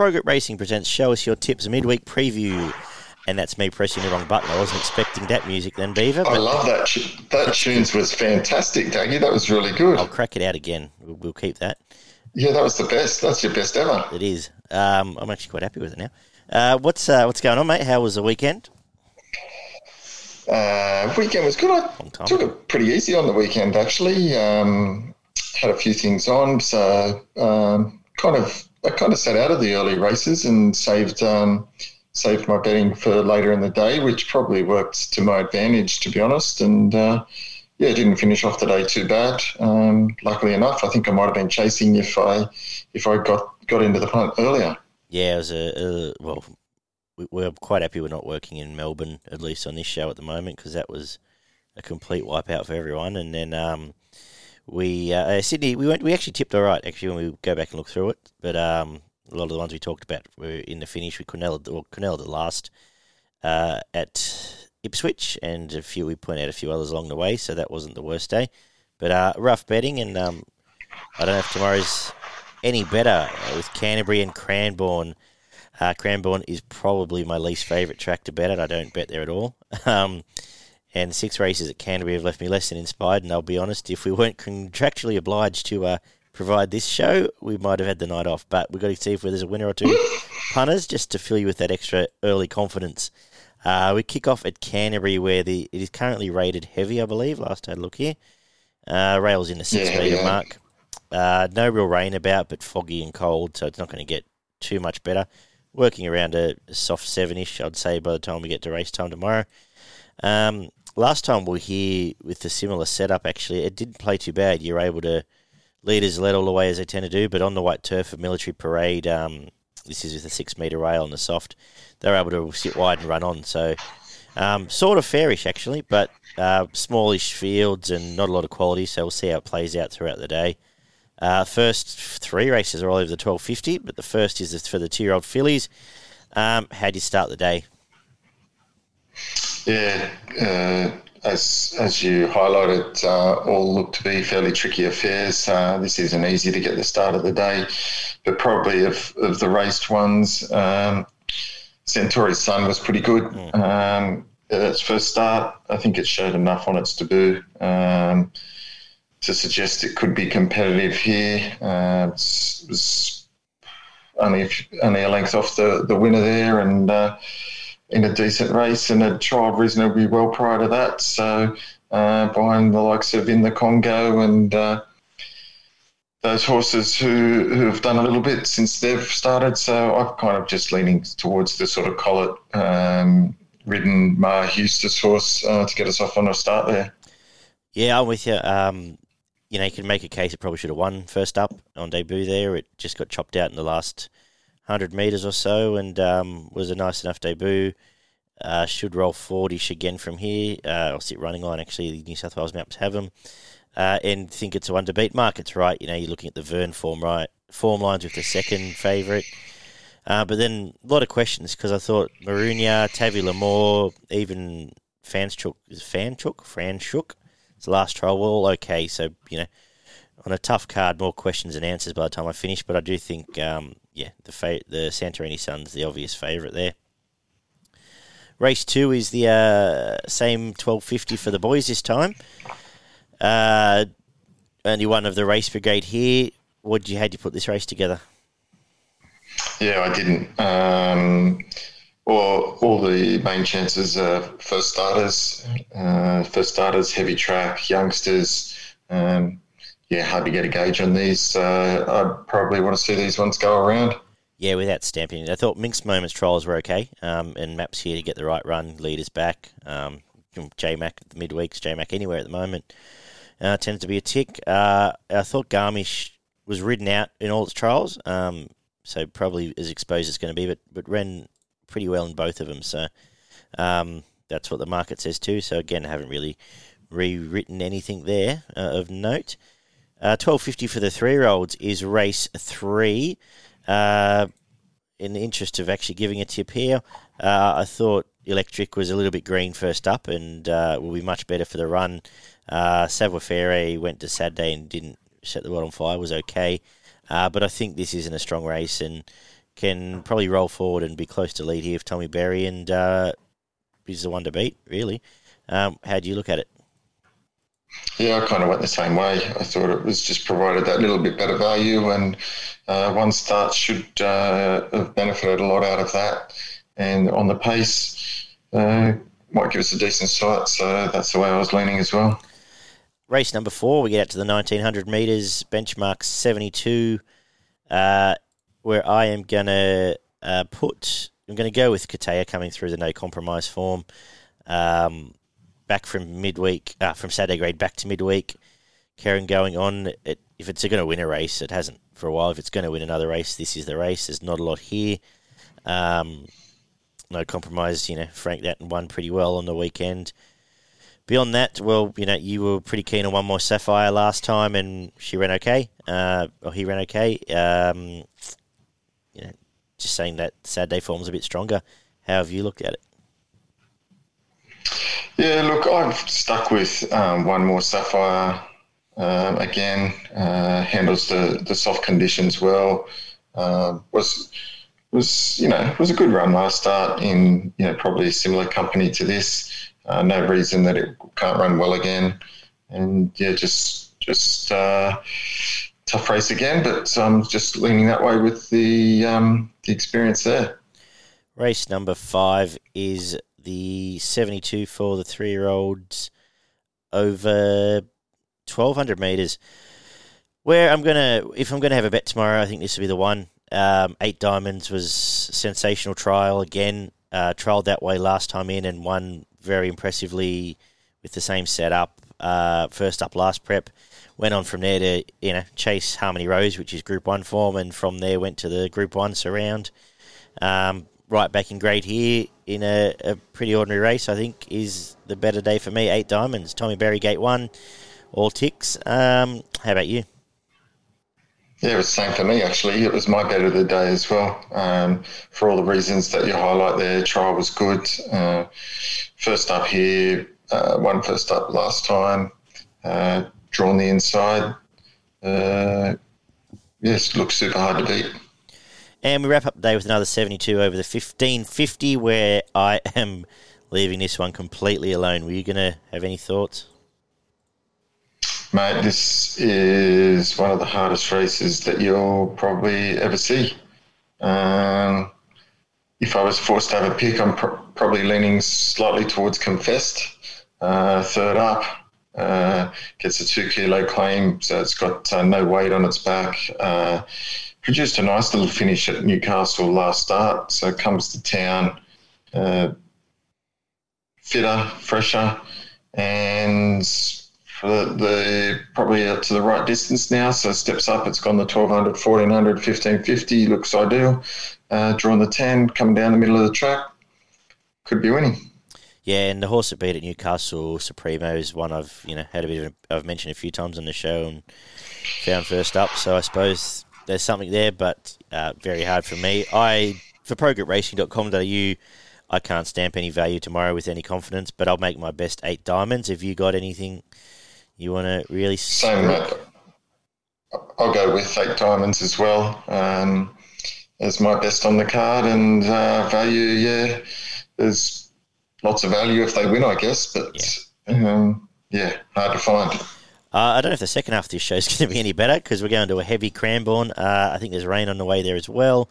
Pro Racing presents Show Us Your Tips midweek preview. And that's me pressing the wrong button. I wasn't expecting that music then, Beaver. I love that. That tunes was fantastic, Dougie. That was really good. I'll crack it out again. We'll, we'll keep that. Yeah, that was the best. That's your best ever. It is. Um, I'm actually quite happy with it now. Uh, what's uh, what's going on, mate? How was the weekend? Uh, weekend was good. I took it pretty easy on the weekend, actually. Um, had a few things on, so um, kind of I kind of sat out of the early races and saved um, saved my betting for later in the day, which probably worked to my advantage, to be honest. And uh, yeah, didn't finish off the day too bad. Um, luckily enough, I think I might have been chasing if I if I got got into the hunt earlier. Yeah, it was a, a well. We're quite happy we're not working in Melbourne, at least on this show at the moment, because that was a complete wipeout for everyone. And then um, we uh, uh, Sydney, we went. We actually tipped all right actually when we go back and look through it, but um, a lot of the ones we talked about were in the finish. We Cornell or Cornell the last uh, at Ipswich, and a few we point out a few others along the way, so that wasn't the worst day. But uh, rough betting, and um, I don't know if tomorrow's any better with Canterbury and Cranbourne. Uh, Cranbourne is probably my least favourite track to bet at. I don't bet there at all. Um, and six races at Canterbury have left me less than inspired. And I'll be honest, if we weren't contractually obliged to uh, provide this show, we might have had the night off. But we've got to see if there's a winner or two punters just to fill you with that extra early confidence. Uh, we kick off at Canterbury, where the it is currently rated heavy, I believe. Last I had a look here. Uh, rails in the six yeah, metre yeah. mark. Uh, no real rain about, but foggy and cold, so it's not going to get too much better. Working around a, a soft seven ish, I'd say, by the time we get to race time tomorrow. Um, last time we were here with a similar setup, actually, it didn't play too bad. You're able to leaders led all the way as they tend to do, but on the white turf of Military Parade, um, this is with a six metre rail on the soft, they're able to sit wide and run on. So, um, sort of fairish actually, but uh, smallish fields and not a lot of quality. So we'll see how it plays out throughout the day. Uh, first three races are all over the twelve fifty, but the first is for the two year old fillies. Um, how do you start the day? Yeah, uh, as as you highlighted, uh, all look to be fairly tricky affairs. Uh, this isn't easy to get the start of the day, but probably of, of the raced ones, um, Centauri's Sun was pretty good. Mm. Um, at its first start, I think it showed enough on its debut um, to suggest it could be competitive here. Uh, it was only a, only a length off the, the winner there, and uh, in a decent race and had trialled reasonably well prior to that. So uh, behind the likes of In the Congo and uh, those horses who, who have done a little bit since they've started. So I'm kind of just leaning towards the sort of Collett um, ridden Maher Eustace horse uh, to get us off on a start there. Yeah, I'm with you. Um, you know, you can make a case it probably should have won first up on debut there. It just got chopped out in the last 100 metres or so and um, was a nice enough debut. Uh, should roll 40 again from here. Uh, I'll sit running line, actually. The New South Wales maps have them. Uh, and think it's a one to beat. Market's right. You know, you're looking at the Vern form right form lines with the second favourite. Uh, but then a lot of questions because I thought Marunia, Tavi Lamore, even Fanchuk, is Fanchuk? Franchuk? It's the last trial. All okay. So, you know, on a tough card, more questions and answers by the time I finish. But I do think um, yeah, the fa- the Santorini Sun's the obvious favourite there. Race two is the uh, same twelve fifty for the boys this time. Uh, only one of the race brigade here. What did you had you put this race together? Yeah, I didn't. Um, all, all the main chances are first starters, uh, first starters, heavy track, youngsters. Um, yeah, hard to get a gauge on these. Uh, I'd probably want to see these ones go around. Yeah, without stamping I thought Minx Moments trials were okay, um, and Maps here to get the right run, leaders back. Um, JMac the midweeks, JMac anywhere at the moment uh, tends to be a tick. Uh, I thought Garmish was ridden out in all its trials, um, so probably as exposed as going to be, but but ran pretty well in both of them. So um, that's what the market says too. So again, I haven't really rewritten anything there uh, of note. Uh, Twelve fifty for the three year olds is race three. Uh, in the interest of actually giving a tip here, uh, I thought Electric was a little bit green first up and uh, will be much better for the run. Uh, Savoir Faire went to Saturday and didn't set the world on fire, was okay. Uh, but I think this isn't a strong race, and can probably roll forward and be close to lead here if Tommy Berry and uh, is the one to beat, really. Um, how do you look at it? Yeah, I kind of went the same way. I thought it was just provided that little bit better value, and uh, one start should uh, have benefited a lot out of that. And on the pace, uh, might give us a decent sight. So that's the way I was leaning as well. Race number four, we get out to the 1900 metres, benchmark 72, uh, where I am going to uh, put, I'm going to go with Katea coming through the no compromise form. Um, back from midweek, uh, from Saturday grade back to midweek. Karen going on. It, if it's going to win a race, it hasn't for a while. If it's going to win another race, this is the race. There's not a lot here. Um, no compromise. You know, Frank that won pretty well on the weekend. Beyond that, well, you know, you were pretty keen on one more Sapphire last time, and she ran okay. Uh, or he ran okay. Um, you know, just saying that Saturday form's a bit stronger. How have you looked at it? Yeah, look, I've stuck with um, one more Sapphire. Um, again, uh, handles the, the soft conditions well. Uh, was was you know was a good run last start in you know probably a similar company to this. Uh, no reason that it can't run well again, and yeah, just just uh, tough race again. But I'm um, just leaning that way with the um, the experience there. Race number five is the 72 for the three year olds over 1200 metres. Where I'm going to, if I'm going to have a bet tomorrow, I think this will be the one. Um, Eight Diamonds was sensational trial again. Uh, trialled that way last time in and won very impressively with the same setup. Uh, first up, last prep. Went on from there to you know chase Harmony Rose, which is Group One form, and from there went to the Group One surround. Um, right back in grade here in a, a, pretty ordinary race, I think, is the better day for me. Eight diamonds. Tommy Berry, gate one, all ticks. Um, how about you? Yeah, it was the same for me, actually. It was my bet of the day as well. Um, for all the reasons that you highlight there, trial was good. Uh, first up here, uh, one first up last time, uh, drawn the inside. Uh, yes, looks super hard to beat. And we wrap up the day with another 72 over the 1550, where I am leaving this one completely alone. Were you going to have any thoughts? Mate, this is one of the hardest races that you'll probably ever see. Um, if I was forced to have a pick, I'm pr- probably leaning slightly towards Confessed. Uh, third up, uh, gets a two kilo claim, so it's got uh, no weight on its back. Produced a nice little finish at Newcastle last start. So comes to town, uh, fitter, fresher, and for the, the, probably up to the right distance now. So steps up. It's gone the 1200, 1400, 1550. Looks ideal. Uh, drawn the 10, coming down the middle of the track. Could be winning. Yeah, and the horse that beat at Newcastle, Supremo, is one I've you know had a bit of I've mentioned a few times on the show and found first up. So I suppose there's something there, but uh, very hard for me. I for progretracing.com.au, I can't stamp any value tomorrow with any confidence, but I'll make my best eight diamonds. Have you got anything you want to really? Same. I'll go with eight diamonds as well. Um, as my best on the card and uh, value. Yeah, there's lots of value if they win, I guess, but yeah, um, yeah hard to find. Uh, I don't know if the second half of this show is going to be any better because we're going to a heavy Cranbourne. Uh, I think there's rain on the way there as well.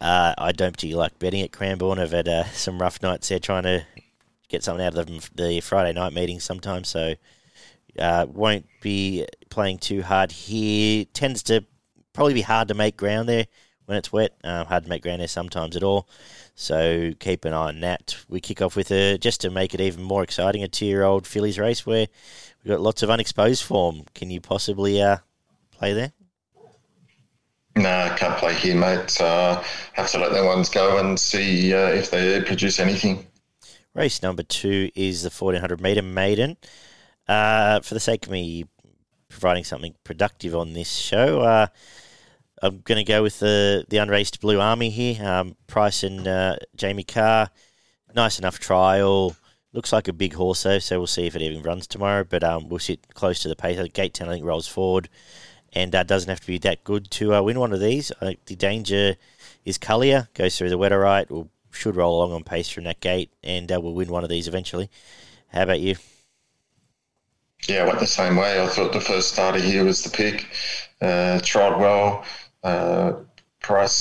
Uh, I don't particularly like betting at Cranbourne. I've had uh, some rough nights there trying to get something out of the, the Friday night meetings sometimes, so uh, won't be playing too hard here. Tends to probably be hard to make ground there when it's wet. Uh, hard to make ground there sometimes at all. So keep an eye on that. We kick off with a just to make it even more exciting, a two-year-old fillies race where we've got lots of unexposed form. Can you possibly uh, play there? No, I can't play here, mate. Uh, have to let the ones go and see uh, if they produce anything. Race number two is the 1400 metre maiden. Uh, for the sake of me providing something productive on this show, uh, I'm going to go with the the unraced Blue Army here. Um, Price and uh, Jamie Kah, nice enough trial. Looks like a big horse though, so we'll see if it even runs tomorrow. But um, we'll sit close to the pace. Gate ten, I think, rolls forward, and uh, doesn't have to be that good to uh, win one of these. I think the danger is Cullier, goes through the Wetherite, will should roll along on pace from that gate, and uh, will win one of these eventually. How about you? Yeah, I went the same way. I thought the first starter here was the pick. Uh, tried well. Uh,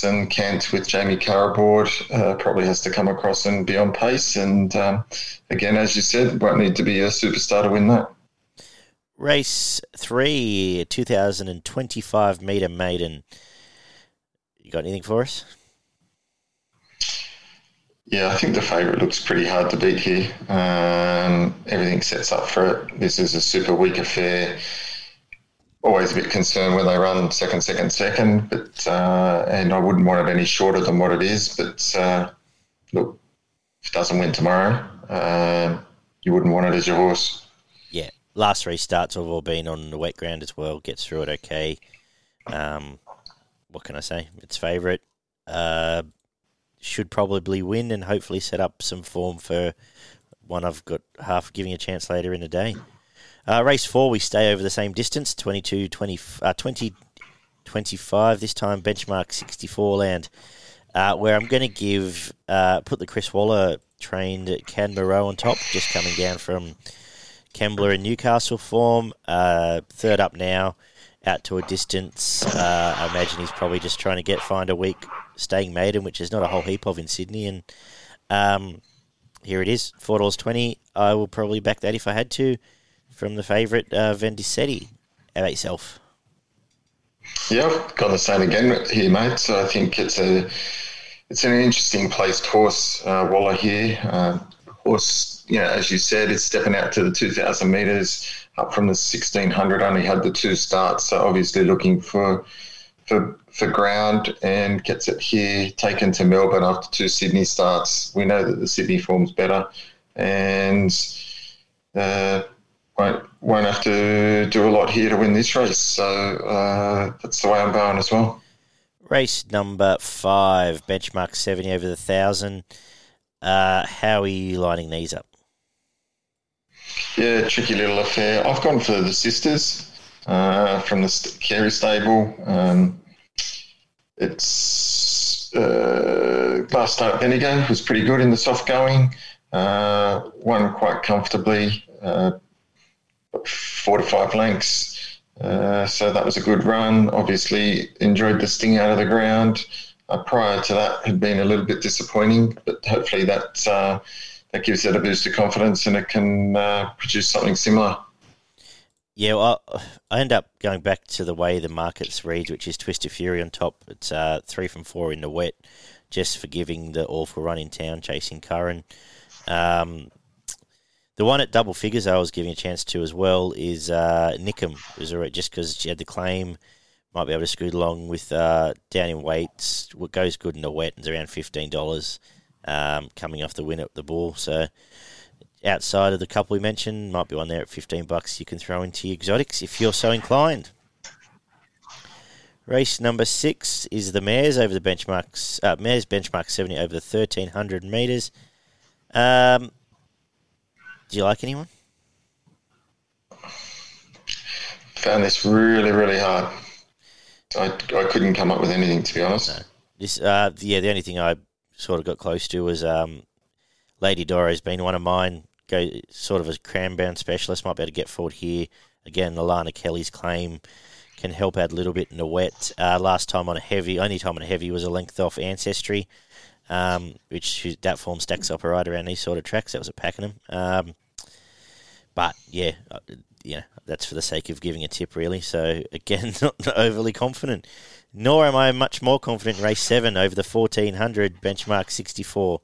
and Kent with Jamie Kah aboard uh, probably has to come across and be on pace. And um, again, as you said, won't need to be a superstar to win that. Race three, 2025 metre maiden. You got anything for us? Yeah, I think the favourite looks pretty hard to beat here. Um, everything sets up for it. This is a super weak affair. Always a bit concerned when they run second, second, second, but uh, and I wouldn't want it any shorter than what it is. But uh, look, if it doesn't win tomorrow, uh, you wouldn't want it as your horse. Yeah, last three starts have all been on the wet ground as well. Gets through it okay. Um, what can I say? It's favourite. Uh, should probably win and hopefully set up some form for one I've got half giving a chance later in the day. Uh, race four, we stay over the same distance 22 20, uh, 20 25, this time benchmark 64 land, uh, where I'm going to give, uh, put the Chris Waller trained Cadmeraux on top, just coming down from Kembla and Newcastle form. Uh, third up now, out to a distance. Uh, I imagine he's probably just trying to get find a week staying maiden, which is not a whole heap of in Sydney. And um, here it is, four dollars twenty. I will probably back that if I had to, from the favourite uh, Vendicetti. How about yourself? Yeah, got the same again here, mate. So I think it's a it's an interesting placed horse, uh, Waller here. Uh, horse, you know, as you said, it's stepping out to the two thousand metres up from the 1600 only had the two starts so obviously looking for for for ground and gets it here taken to Melbourne after two Sydney starts we know that the Sydney form's better and uh, won't won't have to do a lot here to win this race so uh, that's the way I'm going as well race number five benchmark 70 over the thousand uh, how are you lining these up yeah, tricky little affair. I've gone for the sisters uh, from the Carey stable. Um, it's uh, last start Bendigo was pretty good in the soft going. Uh, won quite comfortably, uh, four to five lengths. Uh, so that was a good run. Obviously, enjoyed the sting out of the ground. Uh, prior to that, had been a little bit disappointing, but hopefully that uh, that gives it a boost of confidence and it can uh, produce something similar. Yeah, well, I end up going back to the way the markets read, which is Twisted Fury on top. It's uh, three from four in the wet, just for giving the awful run in town, chasing Curran. Um, the one at double figures I was giving a chance to as well is uh, Nickham, just because she had the claim, might be able to scoot along with uh, down in weights. What goes good in the wet is around fifteen dollars um, coming off the win at the ball. So outside of the couple we mentioned, might be one there at 15 bucks you can throw into your exotics if you're so inclined. Race number six is the Mares over the benchmarks. Uh, Mares benchmark 70 over the 1300 metres. Um, do you like anyone? Found this really, really hard. I, I couldn't come up with anything, to be honest. No. This, uh, yeah, the only thing I sort of got close to was um, Lady Doro's been one of mine. Go sort of a Cranbourne specialist, might be able to get forward here. Again, Alana Kelly's claim can help out a little bit in the wet. Uh, last time on a heavy, only time on a heavy was a length off Ancestry, um, which that form stacks up right around these sort of tracks. That was at Pakenham. Um, but yeah, uh, you know, that's for the sake of giving a tip, really. So again, not overly confident nor am I much more confident in race seven over the 1400 benchmark 64.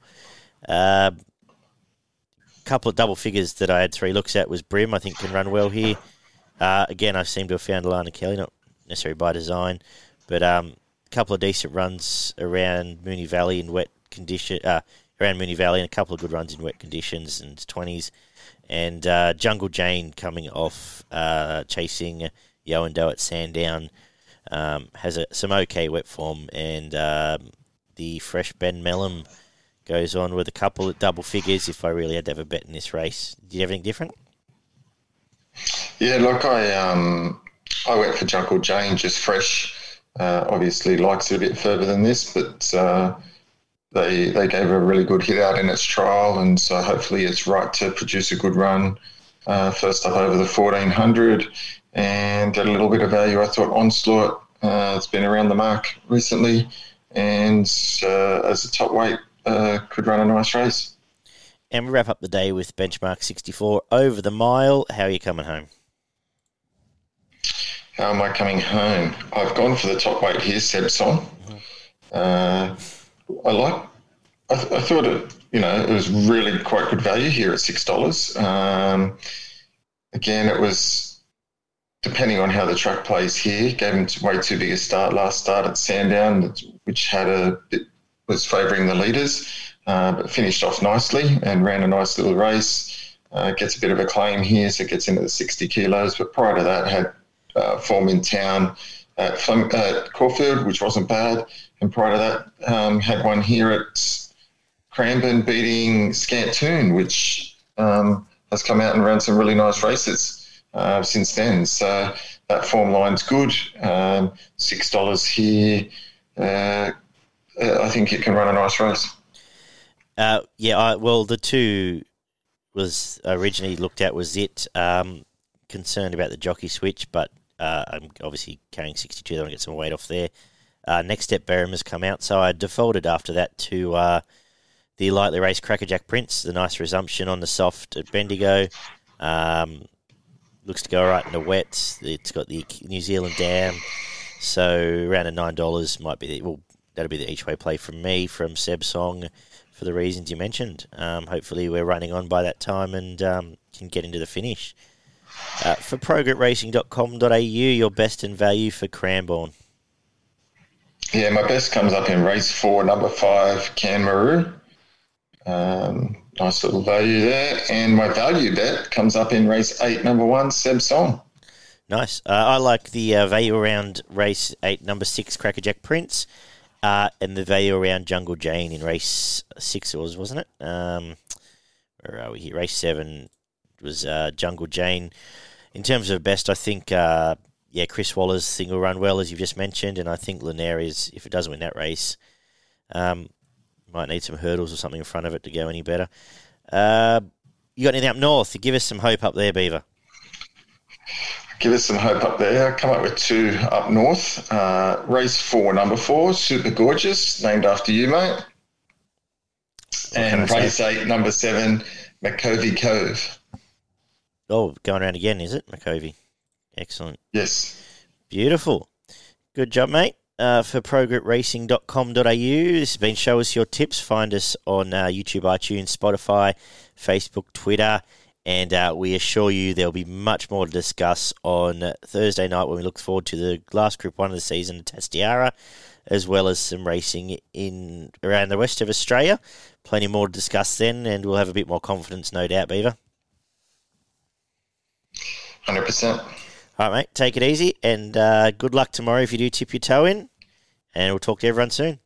A uh, couple of double figures that I had three looks at was Brim, I think can run well here. Uh, again, I seem to have found Alana Kelly, not necessarily by design, but um, couple of decent runs around Moonee Valley in wet condition, uh, around Moonee Valley, and a couple of good runs in wet conditions and 20s. And uh, Jungle Jane coming off uh, chasing Yoando at Sandown um, has a, some okay wet form, and um, the fresh Ben Melham goes on with a couple of double figures. If I really had to have a bet in this race, did you have anything different? Yeah, look, I um, I went for Jungle Jane, just fresh. Uh, obviously, likes it a bit further than this, but uh, they they gave a really good hit out in its trial, and so hopefully it's right to produce a good run. Uh, first up over the 1400 and get a little bit of value. I thought Onslaught, uh, it's been around the mark recently, and uh, as a top weight, uh, could run a nice race. And we wrap up the day with benchmark 64 over the mile. How are you coming home? How am I coming home? I've gone for the top weight here, Sebson. Uh, I like. I, th- I, thought it. You know, it was really quite good value here at six dollars. Um, again, it was depending on how the track plays here. Gave him way too big a start last start at Sandown, which had a bit was favouring the leaders, uh, but finished off nicely and ran a nice little race. Uh, gets a bit of a claim here, so gets into the 60 kilos. But prior to that, had uh, form in town at, at Caulfield, which wasn't bad. And prior to that, um, had one here at Cranbourne beating Scantoon, which um, has come out and run some really nice races uh, since then. So that form line's good. Um, Six dollars here. Uh, I think it can run a nice race. Uh, yeah, I, well, the two was originally looked at was it. Um, concerned about the jockey switch, but uh, I'm obviously carrying 62. I want to get some weight off there. Uh, next step Berham has come out, so I defaulted after that to uh, the lightly raced Crackerjack Prince. The nice resumption on the soft at Bendigo. Um, looks to go right in the wet. It's got the New Zealand Dam, so around a nine dollars might be the, well. That'll be the each way play from me from Seb Song for the reasons you mentioned. Um, hopefully, we're running on by that time and um, can get into the finish. Uh, for progretracing.com.au, your best in value for Cranbourne. Yeah, my best comes up in race four, number five, Canmaru. Um, nice little value there. And my value bet comes up in race eight, number one, Seb Song. Nice. Uh, I like the uh, value around race eight, number six, Crackerjack Prince, uh, and the value around Jungle Jane in race six, was wasn't it? Um, where are we here? Race seven, was uh, Jungle Jane. In terms of best, I think uh, yeah, Chris Waller's thing will run well as you've just mentioned, and I think Linares, if it doesn't win that race, um, might need some hurdles or something in front of it to go any better. Uh, you got anything up north? Give us some hope up there, Beaver. Give us some hope up there. I Come up with two up north. Uh, race four, number four, Super Gorgeous, named after you, mate. and race eight, number seven, McCovey Cove. Oh, going around again, is it, McCovey? Excellent. Yes. Beautiful. Good job, mate. Uh, for progretracing.com.au. This has been Show Us Your Tips. Find us on uh, YouTube, iTunes, Spotify, Facebook, Twitter, and uh, we assure you there'll be much more to discuss on Thursday night when we look forward to the last Group 1 of the season, at Tatt's Tiara, as well as some racing in around the west of Australia. Plenty more to discuss then, and we'll have a bit more confidence, no doubt, Beaver. 100%. All right, mate. Take it easy, and uh, good luck tomorrow if you do tip your toe in. And we'll talk to everyone soon.